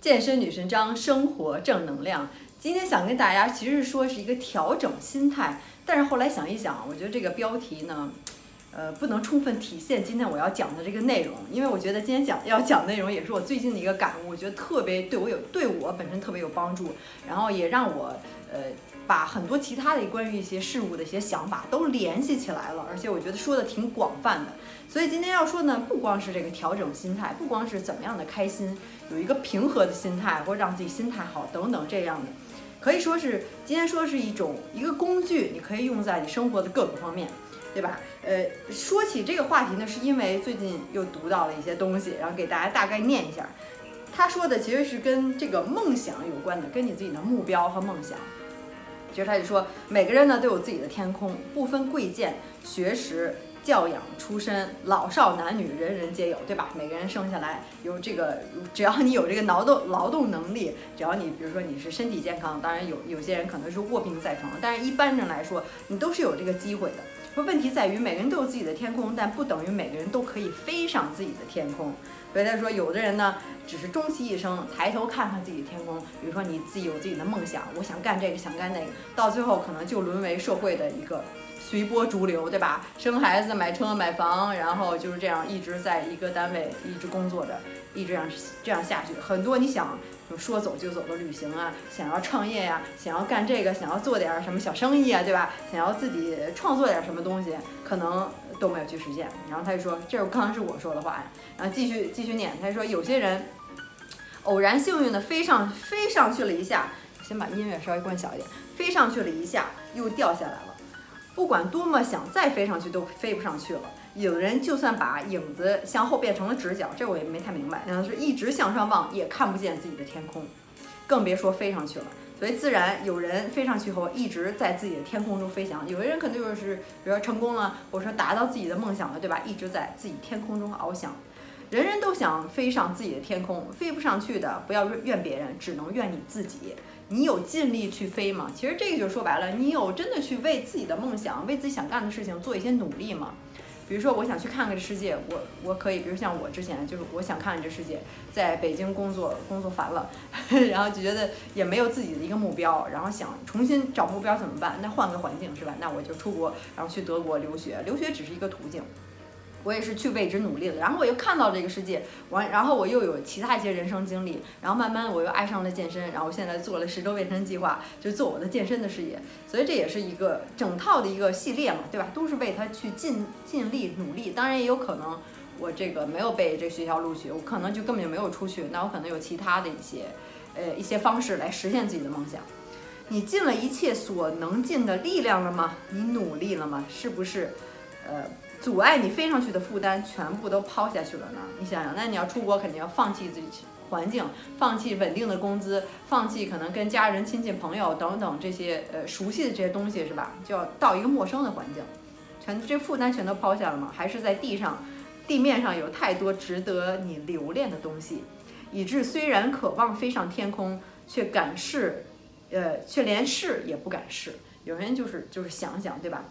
健身女神张，生活正能量。今天想跟大家其实说是一个调整心态，但是后来想一想，我觉得这个标题呢，呃，不能充分体现今天我要讲的这个内容，因为我觉得今天讲要讲内容也是我最近的一个感悟，我觉得特别对我有对我本身特别有帮助，然后也让我呃把很多其他的关于一些事物的一些想法都联系起来了，而且我觉得说的挺广泛的。所以今天要说呢，不光是这个调整心态，不光是怎么样的开心，有一个平和的心态，或者让自己心态好等等这样的，可以说是今天说是一种一个工具，你可以用在你生活的各个方面，对吧？呃，说起这个话题呢，是因为最近又读到了一些东西，然后给大家大概念一下。他说的其实是跟这个梦想有关的，跟你自己的目标和梦想。其实他就说，每个人呢都有自己的天空，不分贵贱、学识。教养出身，老少男女，人人皆有，对吧？每个人生下来有这个，只要你有这个劳动劳动能力，只要你比如说你是身体健康，当然有有些人可能是卧病在床，但是一般人来说，你都是有这个机会的。说问题在于每个人都有自己的天空，但不等于每个人都可以飞上自己的天空。所以他说，有的人呢，只是终其一生抬头看看自己的天空，比如说你自己有自己的梦想，我想干这个，想干那个，到最后可能就沦为社会的一个。随波逐流，对吧？生孩子、买车、买房，然后就是这样一直在一个单位一直工作着，一直这样这样下去。很多你想说走就走的旅行啊，想要创业呀，想要干这个，想要做点什么小生意啊，对吧？想要自己创作点什么东西，可能都没有去实现。然后他就说，这是刚刚是我说的话呀。然后继续继续念，他说有些人偶然幸运的飞上飞上去了一下，先把音乐稍微关小一点，飞上去了一下又掉下来了。不管多么想再飞上去，都飞不上去了。有的人就算把影子向后变成了直角，这我也没太明白。然后是一直向上望，也看不见自己的天空，更别说飞上去了。所以自然有人飞上去后一直在自己的天空中飞翔。有的人可能就是，比如说成功了，或者说达到自己的梦想了，对吧？一直在自己天空中翱翔。人人都想飞上自己的天空，飞不上去的，不要怨别人，只能怨你自己。你有尽力去飞吗？其实这个就说白了，你有真的去为自己的梦想、为自己想干的事情做一些努力吗？比如说，我想去看看这世界，我我可以，比如像我之前就是我想看看这世界，在北京工作工作烦了，然后就觉得也没有自己的一个目标，然后想重新找目标怎么办？那换个环境是吧？那我就出国，然后去德国留学，留学只是一个途径。我也是去为之努力的，然后我又看到这个世界，完，然后我又有其他一些人生经历，然后慢慢我又爱上了健身，然后现在做了十周健身计划，就做我的健身的事业，所以这也是一个整套的一个系列嘛，对吧？都是为他去尽尽力努力。当然也有可能我这个没有被这学校录取，我可能就根本就没有出去，那我可能有其他的一些呃一些方式来实现自己的梦想。你尽了一切所能尽的力量了吗？你努力了吗？是不是？呃。阻碍你飞上去的负担全部都抛下去了呢？你想想，那你要出国，肯定要放弃自己环境，放弃稳定的工资，放弃可能跟家人、亲戚、朋友等等这些呃熟悉的这些东西，是吧？就要到一个陌生的环境，全这负担全都抛下了吗？还是在地上，地面上有太多值得你留恋的东西，以致虽然渴望飞上天空，却敢试，呃，却连试也不敢试。有人就是就是想想，对吧？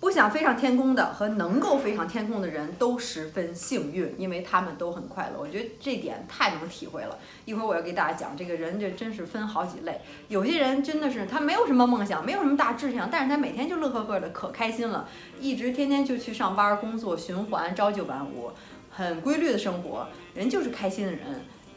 不想飞上天空的和能够飞上天空的人都十分幸运，因为他们都很快乐。我觉得这点太能体会了。一会儿我要给大家讲，这个人这真是分好几类。有些人真的是他没有什么梦想，没有什么大志向，但是他每天就乐呵呵的，可开心了，一直天天就去上班工作，循环朝九晚五，很规律的生活，人就是开心的人。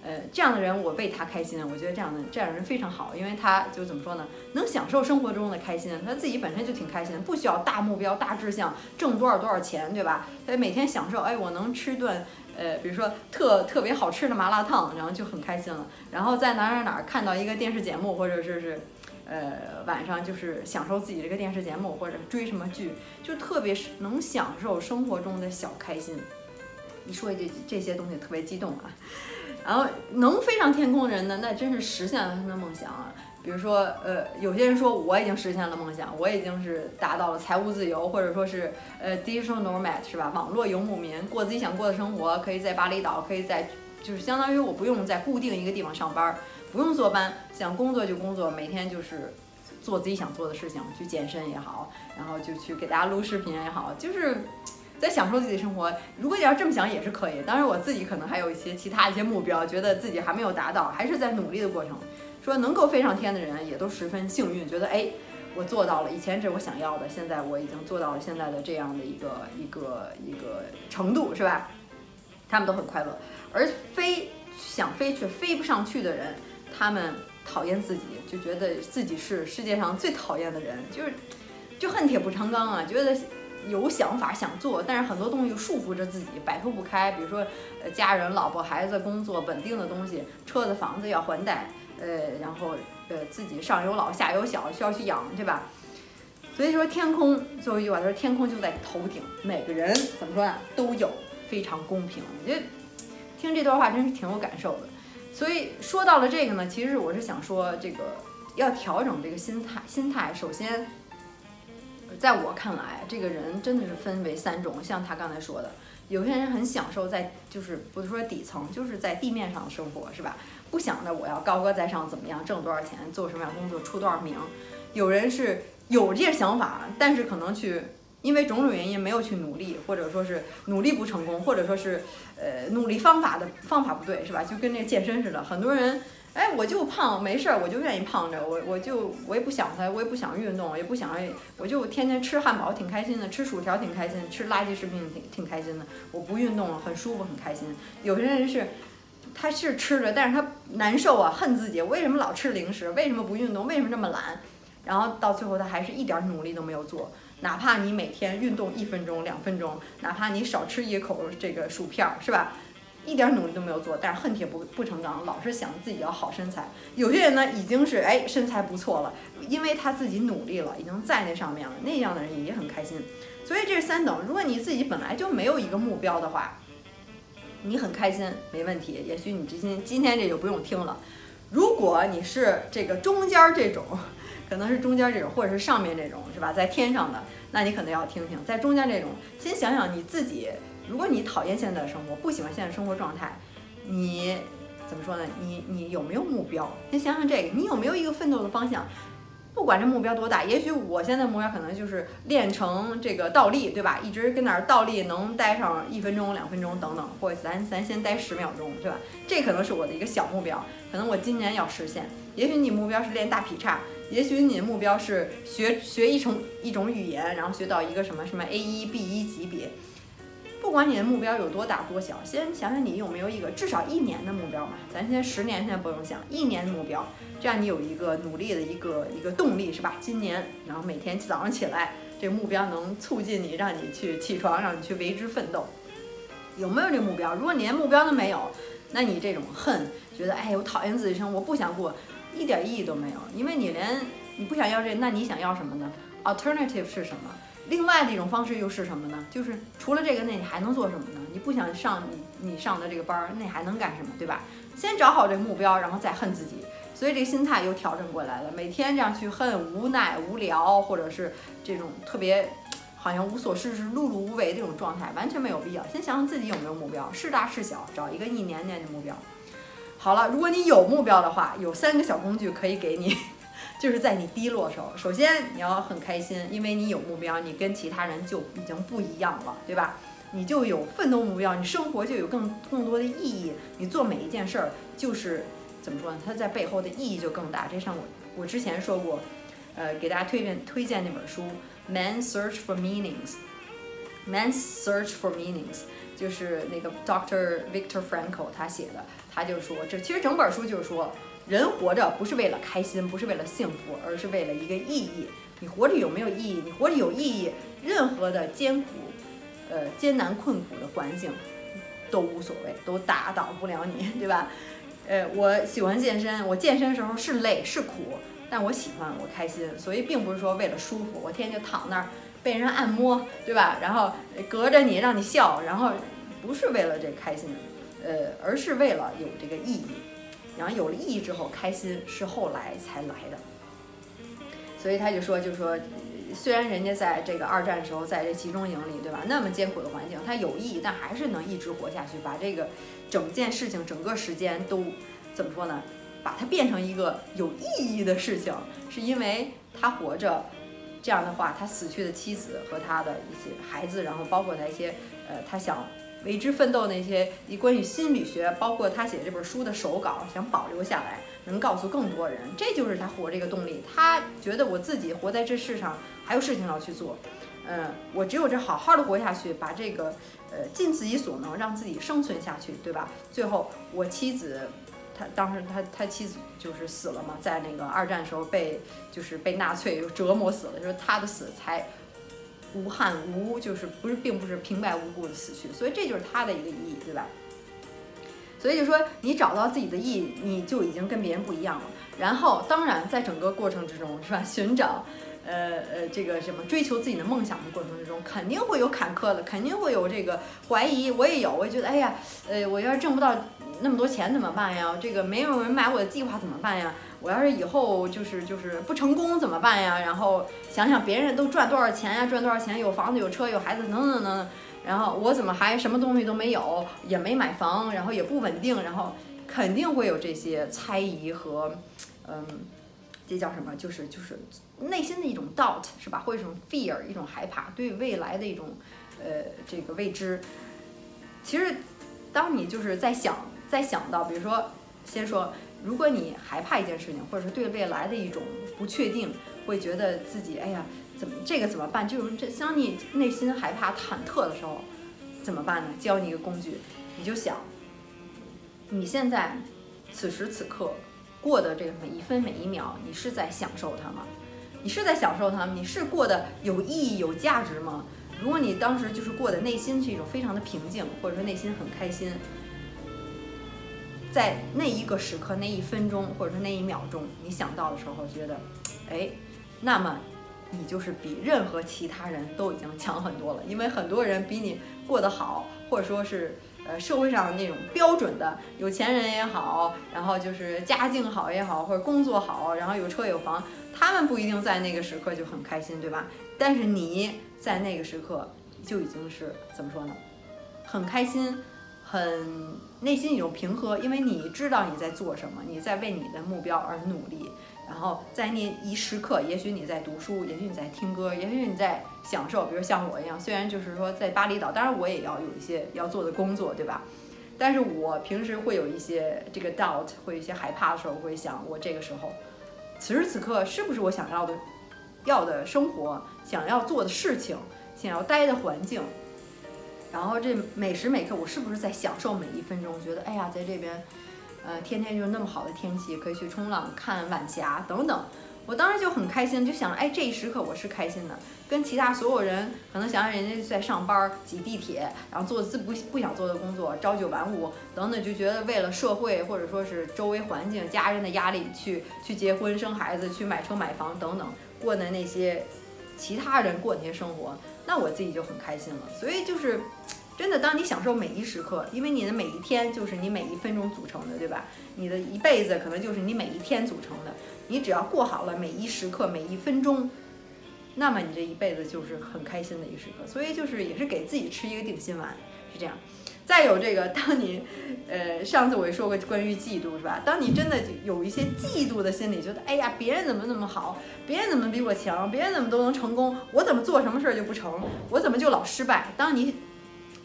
呃，这样的人我为他开心，我觉得这样的这样的人非常好，因为他就怎么说呢，能享受生活中的开心，他自己本身就挺开心，不需要大目标、大志向，挣多少多少钱，对吧？他每天享受，哎，我能吃顿，呃，比如说特特别好吃的麻辣烫，然后就很开心了。然后在哪哪哪看到一个电视节目，或者是是，呃，晚上就是享受自己这个电视节目，或者追什么剧，就特别是能享受生活中的小开心。一说这这些东西特别激动啊。然后能飞上天空的人呢，那真是实现了他们的梦想啊。比如说，呃，有些人说我已经实现了梦想，我已经是达到了财务自由，或者说是呃 digital nomad 是吧？网络游牧民，过自己想过的生活，可以在巴厘岛，可以在就是相当于我不用在固定一个地方上班，不用坐班，想工作就工作，每天就是做自己想做的事情，去健身也好，然后就去给大家录视频也好，就是。在享受自己生活。如果你要这么想也是可以。当然我自己可能还有一些其他一些目标，觉得自己还没有达到，还是在努力的过程。说能够飞上天的人也都十分幸运，觉得哎，我做到了，以前这是我想要的，现在我已经做到了现在的这样的一个一个一个程度，是吧？他们都很快乐。而飞想飞却飞不上去的人，他们讨厌自己，就觉得自己是世界上最讨厌的人，就是就恨铁不成钢啊，觉得。有想法想做，但是很多东西束缚着自己，摆脱不开。比如说，呃，家人、老婆、孩子、工作、稳定的东西，车子、房子要还贷，呃，然后呃，自己上有老下有小，需要去养，对吧？所以说，天空最后一句话，他说天空就在头顶，每个人怎么说呀，都有非常公平。我觉得听这段话真是挺有感受的。所以说到了这个呢，其实我是想说，这个要调整这个心态，心态首先。在我看来，这个人真的是分为三种，像他刚才说的，有些人很享受在，就是不是说底层，就是在地面上生活，是吧？不想着我要高高在上，怎么样挣多少钱，做什么样工作，出多少名。有人是有这些想法，但是可能去因为种种原因没有去努力，或者说是努力不成功，或者说是呃努力方法的方法不对，是吧？就跟那健身似的，很多人。哎，我就胖，没事儿，我就愿意胖着，我我就我也不想它，我也不想运动，也不想，我就天天吃汉堡挺开心的，吃薯条挺开心，吃垃圾食品挺挺开心的，我不运动了很舒服很开心。有些人是，他是吃着，但是他难受啊，恨自己，为什么老吃零食？为什么不运动？为什么这么懒？然后到最后他还是一点努力都没有做，哪怕你每天运动一分钟两分钟，哪怕你少吃一口这个薯片，是吧？一点努力都没有做，但是恨铁不不成钢，老是想自己要好身材。有些人呢，已经是哎身材不错了，因为他自己努力了，已经在那上面了。那样的人也很开心。所以这是三等。如果你自己本来就没有一个目标的话，你很开心没问题。也许你今天今天这就不用听了。如果你是这个中间这种，可能是中间这种，或者是上面这种，是吧？在天上的，那你可能要听听。在中间这种，先想想你自己。如果你讨厌现在的生活，不喜欢现在生活状态，你怎么说呢？你你有没有目标？先想想这个，你有没有一个奋斗的方向？不管这目标多大，也许我现在目标可能就是练成这个倒立，对吧？一直跟那儿倒立，能待上一分钟、两分钟等等，或者咱咱先待十秒钟，对吧？这可能是我的一个小目标，可能我今年要实现。也许你目标是练大劈叉，也许你的目标是学学一种一种语言，然后学到一个什么什么 A 一 B 一级别。不管你的目标有多大多小，先想想你有没有一个至少一年的目标嘛？咱先十年，现在不用想，一年的目标，这样你有一个努力的一个一个动力，是吧？今年，然后每天早上起来，这目标能促进你，让你去起床，让你去为之奋斗。有没有这目标？如果你连目标都没有，那你这种恨，觉得哎，我讨厌自己生活，不想过，一点意义都没有，因为你连你不想要这，那你想要什么呢？Alternative 是什么？另外的一种方式又是什么呢？就是除了这个，那你还能做什么呢？你不想上你你上的这个班儿，那你还能干什么？对吧？先找好这目标，然后再恨自己。所以这心态又调整过来了。每天这样去恨、无奈、无聊，或者是这种特别好像无所事事、碌碌无为这种状态，完全没有必要。先想想自己有没有目标，是大是小，找一个一年年的目标。好了，如果你有目标的话，有三个小工具可以给你。就是在你低落时候，首先你要很开心，因为你有目标，你跟其他人就已经不一样了，对吧？你就有奋斗目标，你生活就有更更多的意义，你做每一件事儿就是怎么说呢？它在背后的意义就更大。这上我我之前说过，呃，给大家推荐推荐那本书《Man Search for Meanings》，《Man Search for Meanings》就是那个 Doctor Victor Frankl 他写的，他就说这其实整本书就是说。人活着不是为了开心，不是为了幸福，而是为了一个意义。你活着有没有意义？你活着有意义，任何的艰苦、呃艰难困苦的环境都无所谓，都打倒不了你，对吧？呃，我喜欢健身，我健身的时候是累是苦，但我喜欢，我开心，所以并不是说为了舒服，我天天就躺那儿被人按摩，对吧？然后隔着你让你笑，然后不是为了这开心，呃，而是为了有这个意义。然后有了意义之后，开心是后来才来的。所以他就说，就说，虽然人家在这个二战时候在这集中营里，对吧？那么艰苦的环境，他有意义，但还是能一直活下去，把这个整件事情、整个时间都怎么说呢？把它变成一个有意义的事情，是因为他活着这样的话，他死去的妻子和他的一些孩子，然后包括他一些呃，他想为之奋斗那些关于心理学，包括他写这本书的手稿，想保留下来，能告诉更多人，这就是他活这个动力。他觉得我自己活在这世上还有事情要去做，嗯，我只有这好好的活下去，把这个呃尽自己所能让自己生存下去，对吧？最后我妻子。他当时他他妻子就是死了嘛，在那个二战时候被就是被纳粹折磨死了，就是他的死才无憾无就是不是并不是平白无故的死去，所以这就是他的一个意义，对吧？所以就说你找到自己的意义，你就已经跟别人不一样了。然后当然在整个过程之中，是吧？寻找呃呃这个什么追求自己的梦想的过程之中，肯定会有坎坷的，肯定会有这个怀疑，我也有，我也觉得哎呀，呃我要是挣不到。那么多钱怎么办呀？这个没有人买我的计划怎么办呀？我要是以后就是就是不成功怎么办呀？然后想想别人都赚多少钱呀，赚多少钱，有房子有车有孩子等等等等，然后我怎么还什么东西都没有，也没买房，然后也不稳定，然后肯定会有这些猜疑和，嗯，这叫什么？就是就是内心的一种 doubt 是吧？或者一种 fear，一种害怕，对未来的一种呃这个未知。其实当你就是在想。在想到，比如说，先说，如果你害怕一件事情，或者是对未来的一种不确定，会觉得自己，哎呀，怎么这个怎么办？就是这，当你内心害怕、忐忑的时候，怎么办呢？教你一个工具，你就想，你现在此时此刻过的这个每一分每一秒，你是在享受它吗？你是在享受它吗？你是过得有意义、有价值吗？如果你当时就是过的内心是一种非常的平静，或者说内心很开心。在那一个时刻、那一分钟，或者说那一秒钟，你想到的时候，觉得，哎，那么你就是比任何其他人都已经强很多了。因为很多人比你过得好，或者说是呃社会上那种标准的有钱人也好，然后就是家境好也好，或者工作好，然后有车有房，他们不一定在那个时刻就很开心，对吧？但是你在那个时刻就已经是怎么说呢？很开心。很内心一种平和，因为你知道你在做什么，你在为你的目标而努力。然后在那一时刻，也许你在读书，也许你在听歌，也许你在享受。比如像我一样，虽然就是说在巴厘岛，当然我也要有一些要做的工作，对吧？但是我平时会有一些这个 doubt，会有一些害怕的时候，会想我这个时候，此时此刻是不是我想要的，要的生活，想要做的事情，想要待的环境。然后这每时每刻，我是不是在享受每一分钟？觉得哎呀，在这边，呃，天天就是那么好的天气，可以去冲浪、看晚霞等等。我当时就很开心，就想，哎，这一时刻我是开心的。跟其他所有人，可能想想人家在上班、挤地铁，然后做自不不想做的工作，朝九晚五等等，就觉得为了社会或者说是周围环境、家人的压力，去去结婚、生孩子、去买车买房等等，过的那些其他人过那些生活。那我自己就很开心了，所以就是真的，当你享受每一时刻，因为你的每一天就是你每一分钟组成的，对吧？你的一辈子可能就是你每一天组成的，你只要过好了每一时刻、每一分钟，那么你这一辈子就是很开心的一个时刻。所以就是也是给自己吃一个定心丸，是这样。再有这个，当你，呃，上次我也说过关于嫉妒，是吧？当你真的有一些嫉妒的心理，觉得哎呀，别人怎么那么好，别人怎么比我强，别人怎么都能成功，我怎么做什么事儿就不成，我怎么就老失败？当你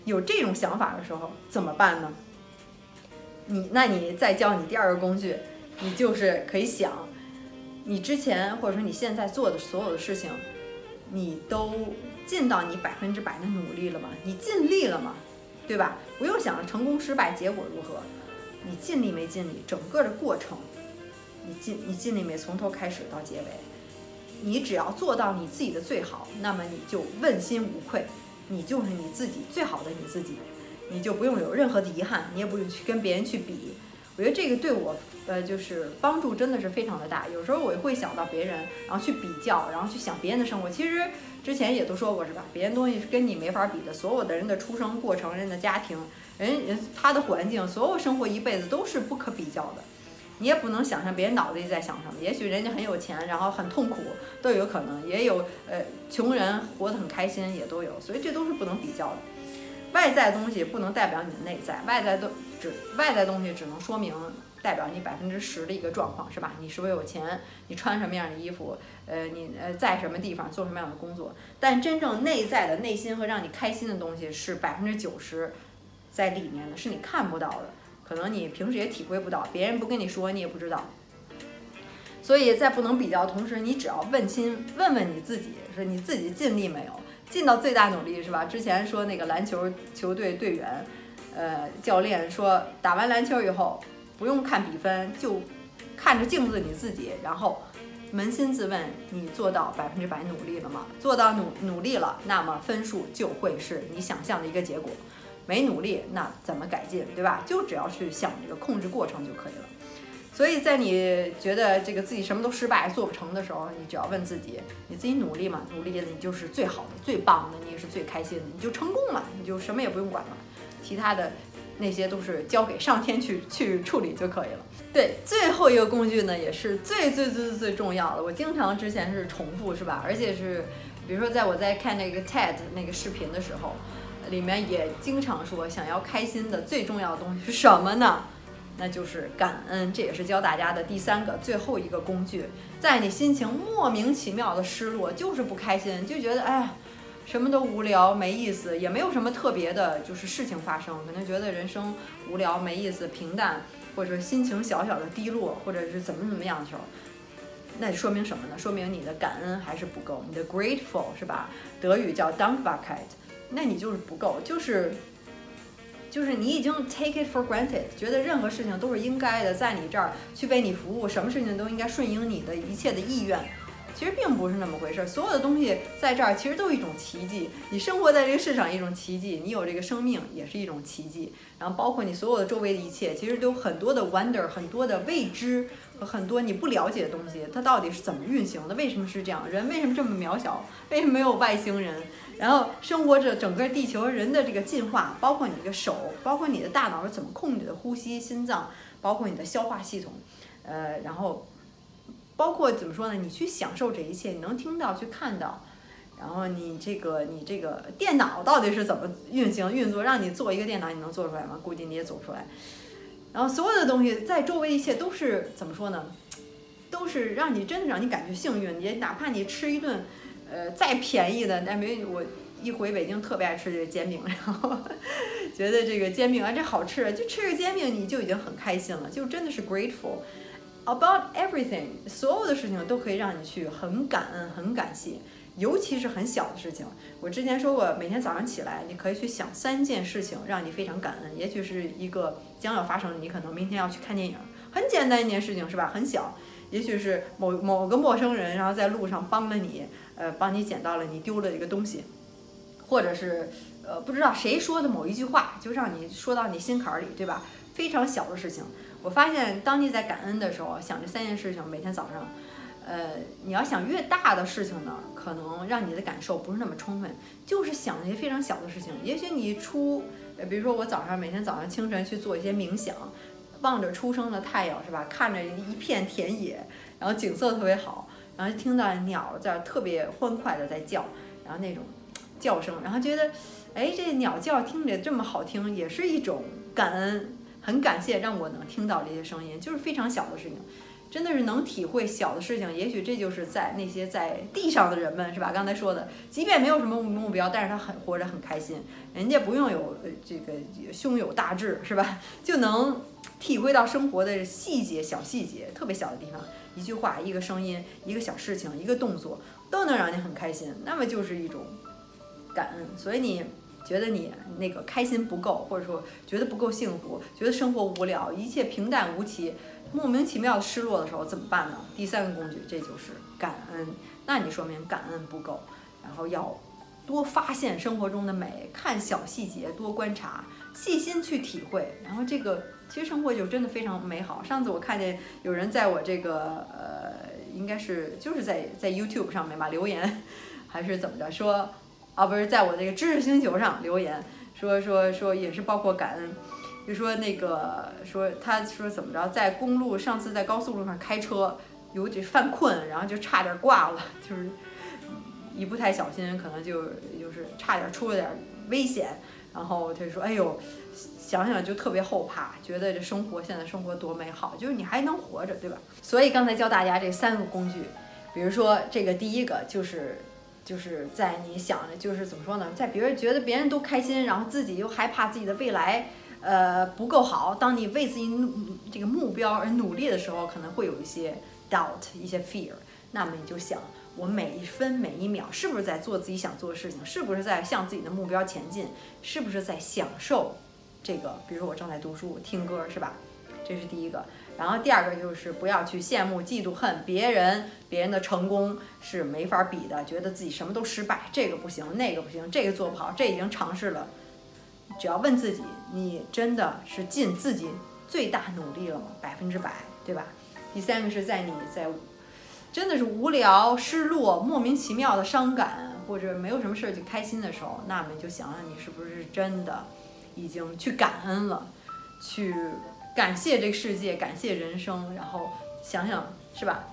有这种想法的时候，怎么办呢？你，那你再教你第二个工具，你就是可以想，你之前或者说你现在做的所有的事情，你都尽到你百分之百的努力了吗？你尽力了吗？对吧？不用想着成功失败结果如何，你尽力没尽力？整个的过程，你尽你尽力没？从头开始到结尾，你只要做到你自己的最好，那么你就问心无愧，你就是你自己最好的你自己，你就不用有任何的遗憾，你也不用去跟别人去比。我觉得这个对我，呃，就是帮助真的是非常的大。有时候我会想到别人，然后去比较，然后去想别人的生活。其实之前也都说过，是吧？别人东西是跟你没法比的。所有的人的出生过程、人的家庭、人人他的环境，所有生活一辈子都是不可比较的。你也不能想象别人脑子里在想什么。也许人家很有钱，然后很痛苦都有可能，也有呃穷人活得很开心也都有。所以这都是不能比较的。外在东西不能代表你的内在，外在都只外在东西只能说明。代表你百分之十的一个状况，是吧？你是不是有钱？你穿什么样的衣服？呃，你呃在什么地方做什么样的工作？但真正内在的内心和让你开心的东西是百分之九十在里面的，是你看不到的，可能你平时也体会不到，别人不跟你说，你也不知道。所以在不能比较的同时，你只要问清，问问你自己，是你自己尽力没有，尽到最大努力，是吧？之前说那个篮球球队队员，呃，教练说打完篮球以后不用看比分，就看着镜子你自己，然后扪心自问，你做到百分之百努力了吗？做到努努力了，那么分数就会是你想象的一个结果。没努力，那怎么改进，对吧？就只要去想这个控制过程就可以了。所以在你觉得这个自己什么都失败、做不成的时候，你只要问自己：你自己努力嘛？努力了，你就是最好的、最棒的，你也是最开心的，你就成功了，你就什么也不用管了，其他的那些都是交给上天去去处理就可以了。对，最后一个工具呢，也是最最最最重要的。我经常之前是重复，是吧？而且是，比如说在我在看那个 TED 那个视频的时候，里面也经常说，想要开心的最重要的东西是什么呢？那就是感恩，这也是教大家的第三个、最后一个工具。在你心情莫名其妙的失落，就是不开心，就觉得哎呀，什么都无聊、没意思，也没有什么特别的，就是事情发生，可能觉得人生无聊、没意思、平淡，或者心情小小的低落，或者是怎么怎么样的时候，那说明什么呢？说明你的感恩还是不够，你的 grateful 是吧？德语叫 Dankbarkeit，那你就是不够，就是。就是你已经 take it for granted，觉得任何事情都是应该的，在你这儿去为你服务，什么事情都应该顺应你的一切的意愿。其实并不是那么回事儿，所有的东西在这儿其实都是一种奇迹。你生活在这个世上一种奇迹，你有这个生命也是一种奇迹。然后包括你所有的周围的一切，其实都有很多的 wonder，很多的未知和很多你不了解的东西，它到底是怎么运行的？为什么是这样？人为什么这么渺小？为什么没有外星人？然后生活着整个地球人的这个进化，包括你的手，包括你的大脑是怎么控制的呼吸、心脏，包括你的消化系统，呃，然后。包括怎么说呢？你去享受这一切，你能听到、去看到，然后你这个你这个电脑到底是怎么运行运作？让你做一个电脑，你能做出来吗？估计你也做不出来。然后所有的东西在周围，一切都是怎么说呢？都是让你真的让你感觉幸运。也哪怕你吃一顿，呃，再便宜的，但没我一回北京特别爱吃这个煎饼，然后 觉得这个煎饼啊这好吃，就吃个煎饼你就已经很开心了，就真的是 grateful。About everything，所有的事情都可以让你去很感恩、很感谢，尤其是很小的事情。我之前说过，每天早上起来，你可以去想三件事情，让你非常感恩。也许是一个将要发生，你可能明天要去看电影，很简单一件事情，是吧？很小。也许是某某个陌生人，然后在路上帮了你，呃，帮你捡到了你丢了一个东西，或者是呃，不知道谁说的某一句话，就让你说到你心坎儿里，对吧？非常小的事情。我发现，当你在感恩的时候，想这三件事情，每天早上，呃，你要想越大的事情呢，可能让你的感受不是那么充分，就是想那些非常小的事情。也许你出，呃，比如说我早上每天早上清晨去做一些冥想，望着初升的太阳，是吧？看着一片田野，然后景色特别好，然后听到鸟在特别欢快的在叫，然后那种叫声，然后觉得，哎，这鸟叫听着这么好听，也是一种感恩。很感谢让我能听到这些声音，就是非常小的事情，真的是能体会小的事情。也许这就是在那些在地上的人们，是吧？刚才说的，即便没有什么目标，但是他很活着很开心。人家不用有这个胸有大志，是吧？就能体会到生活的细节、小细节，特别小的地方，一句话、一个声音、一个小事情、一个动作，都能让你很开心。那么就是一种感恩。所以你。觉得你那个开心不够，或者说觉得不够幸福，觉得生活无聊，一切平淡无奇，莫名其妙失落的时候怎么办呢？第三个工具，这就是感恩。那你说明感恩不够，然后要多发现生活中的美，看小细节，多观察，细心去体会，然后这个其实生活就真的非常美好。上次我看见有人在我这个呃，应该是就是在在 YouTube 上面吧留言，还是怎么着说。啊，不是在我这个知识星球上留言说说说也是包括感恩，就说那个说他说怎么着在公路上次在高速路上开车有点犯困，然后就差点挂了，就是一不太小心可能就就是差点出了点危险，然后他就说：“哎呦，想想就特别后怕，觉得这生活现在生活多美好，就是你还能活着，对吧？”所以刚才教大家这三个工具，比如说这个第一个就是就是在你想着就是怎么说呢，在别人觉得别人都开心，然后自己又害怕自己的未来呃不够好，当你为自己努这个目标而努力的时候，可能会有一些 doubt，一些 fear，那么你就想。我每一分每一秒是不是在做自己想做的事情？是不是在向自己的目标前进？是不是在享受这个？比如说我正在读书、听歌，是吧？这是第一个。然后第二个就是不要去羡慕、嫉妒、恨别人，别人的成功是没法比的，觉得自己什么都失败，这个不行，那个不行，这个做不好，这已经尝试了。只要问自己，你真的是尽自己最大努力了吗？百分之百，对吧？第三个是在你在。真的是无聊、失落、莫名其妙的伤感，或者没有什么事儿就开心的时候，那么就想想你是不是真的已经去感恩了，去感谢这个世界，感谢人生，然后想想是吧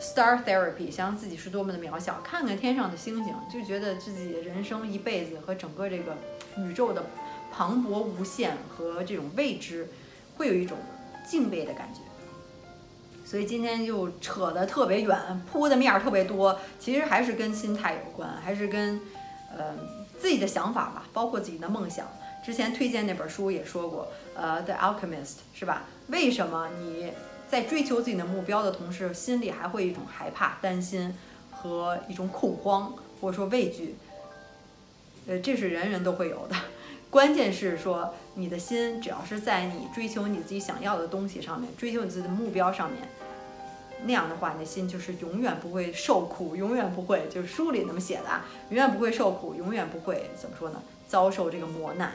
？Star Therapy，想想自己是多么的渺小，看看天上的星星，就觉得自己人生一辈子和整个这个宇宙的磅礴无限和这种未知，会有一种敬畏的感觉。所以今天就扯得特别远，铺的面儿特别多，其实还是跟心态有关，还是跟，呃，自己的想法吧，包括自己的梦想。之前推荐那本书也说过，呃，《The Alchemist》是吧？为什么你在追求自己的目标的同时，心里还会一种害怕、担心和一种恐慌，或者说畏惧？呃，这是人人都会有的。关键是说，你的心只要是在你追求你自己想要的东西上面，追求你自己的目标上面，那样的话，你的心就是永远不会受苦，永远不会就是书里那么写的，永远不会受苦，永远不会怎么说呢？遭受这个磨难，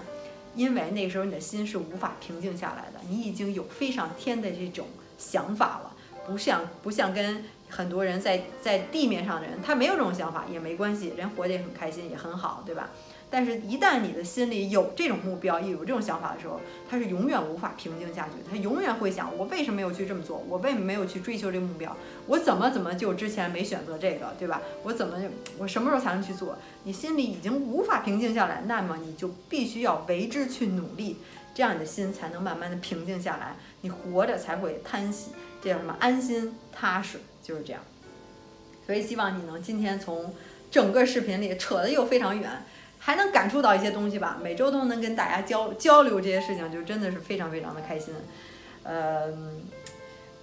因为那时候你的心是无法平静下来的，你已经有飞上天的这种想法了，不像不像跟很多人在在地面上的人，他没有这种想法也没关系，人活得也很开心，也很好，对吧？但是，一旦你的心里有这种目标，有这种想法的时候，他是永远无法平静下去。他永远会想：我为什么没有去这么做？我为什么没有去追求这个目标？我怎么怎么就之前没选择这个，对吧？我怎么我什么时候才能去做？你心里已经无法平静下来，那么你就必须要为之去努力，这样你的心才能慢慢的平静下来，你活着才会贪喜，这叫什么？安心踏实，就是这样。所以希望你能今天从整个视频里扯的又非常远。还能感触到一些东西吧，每周都能跟大家交交流这些事情，就真的是非常非常的开心。呃，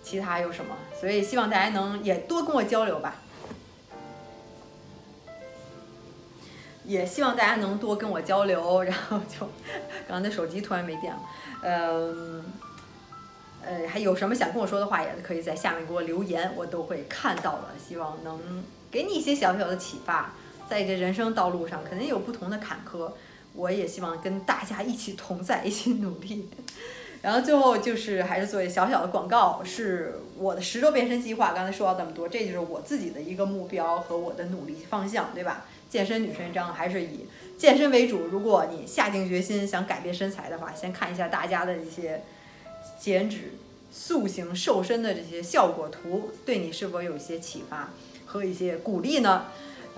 其他有什么？所以希望大家能也多跟我交流吧，也希望大家能多跟我交流。然后就 刚才手机突然没电了，嗯，呃，还有什么想跟我说的话，也可以在下面给我留言，我都会看到的。希望能给你一些小小的启发。在这人生道路上，肯定有不同的坎坷，我也希望跟大家一起同在，一起努力。然后最后就是还是做一小小的广告，是我的十周变身计划。刚才说到这么多，这就是我自己的一个目标和我的努力方向，对吧？健身女神章还是以健身为主。如果你下定决心想改变身材的话，先看一下大家的一些减脂、塑形、瘦身的这些效果图，对你是否有一些启发和一些鼓励呢？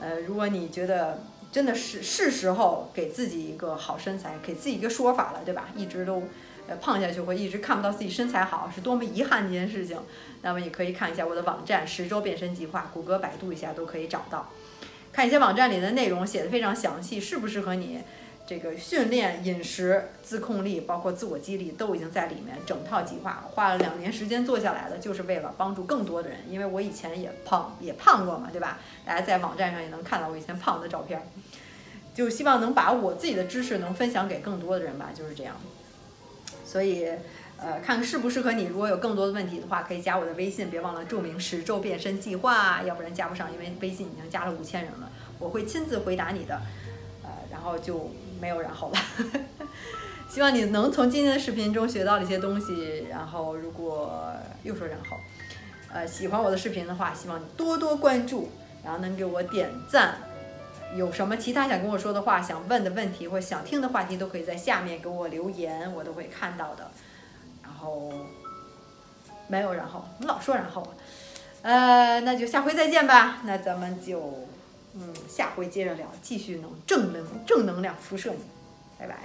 呃，如果你觉得真的是是时候给自己一个好身材，给自己一个说法了，对吧？一直都呃胖下去，会一直看不到自己身材好，是多么遗憾的一件事情。那么你可以看一下我的网站《十周变身计划》，谷歌、百度一下都可以找到，看一些网站里的内容，写的非常详细，适不适合你？这个训练、饮食、自控力，包括自我激励，都已经在里面，整套计划花了两年时间做下来的，就是为了帮助更多的人。因为我以前也胖，也胖过嘛，对吧？大家在网站上也能看到我以前胖的照片，就希望能把我自己的知识能分享给更多的人吧，就是这样。所以，呃，看看适不适合你。如果有更多的问题的话，可以加我的微信，别忘了注明“十周变身计划”，要不然加不上，因为微信已经加了五千人了，我会亲自回答你的。呃，然后就。没有然后了，希望你能从今天的视频中学到一些东西。然后，如果又说然后，呃，喜欢我的视频的话，希望你多多关注，然后能给我点赞。有什么其他想跟我说的话、想问的问题或想听的话题，都可以在下面给我留言，我都会看到的。然后，没有然后，你老说然后，呃，那就下回再见吧。那咱们就。嗯，下回接着聊，继续能正能正能量辐射你。拜拜。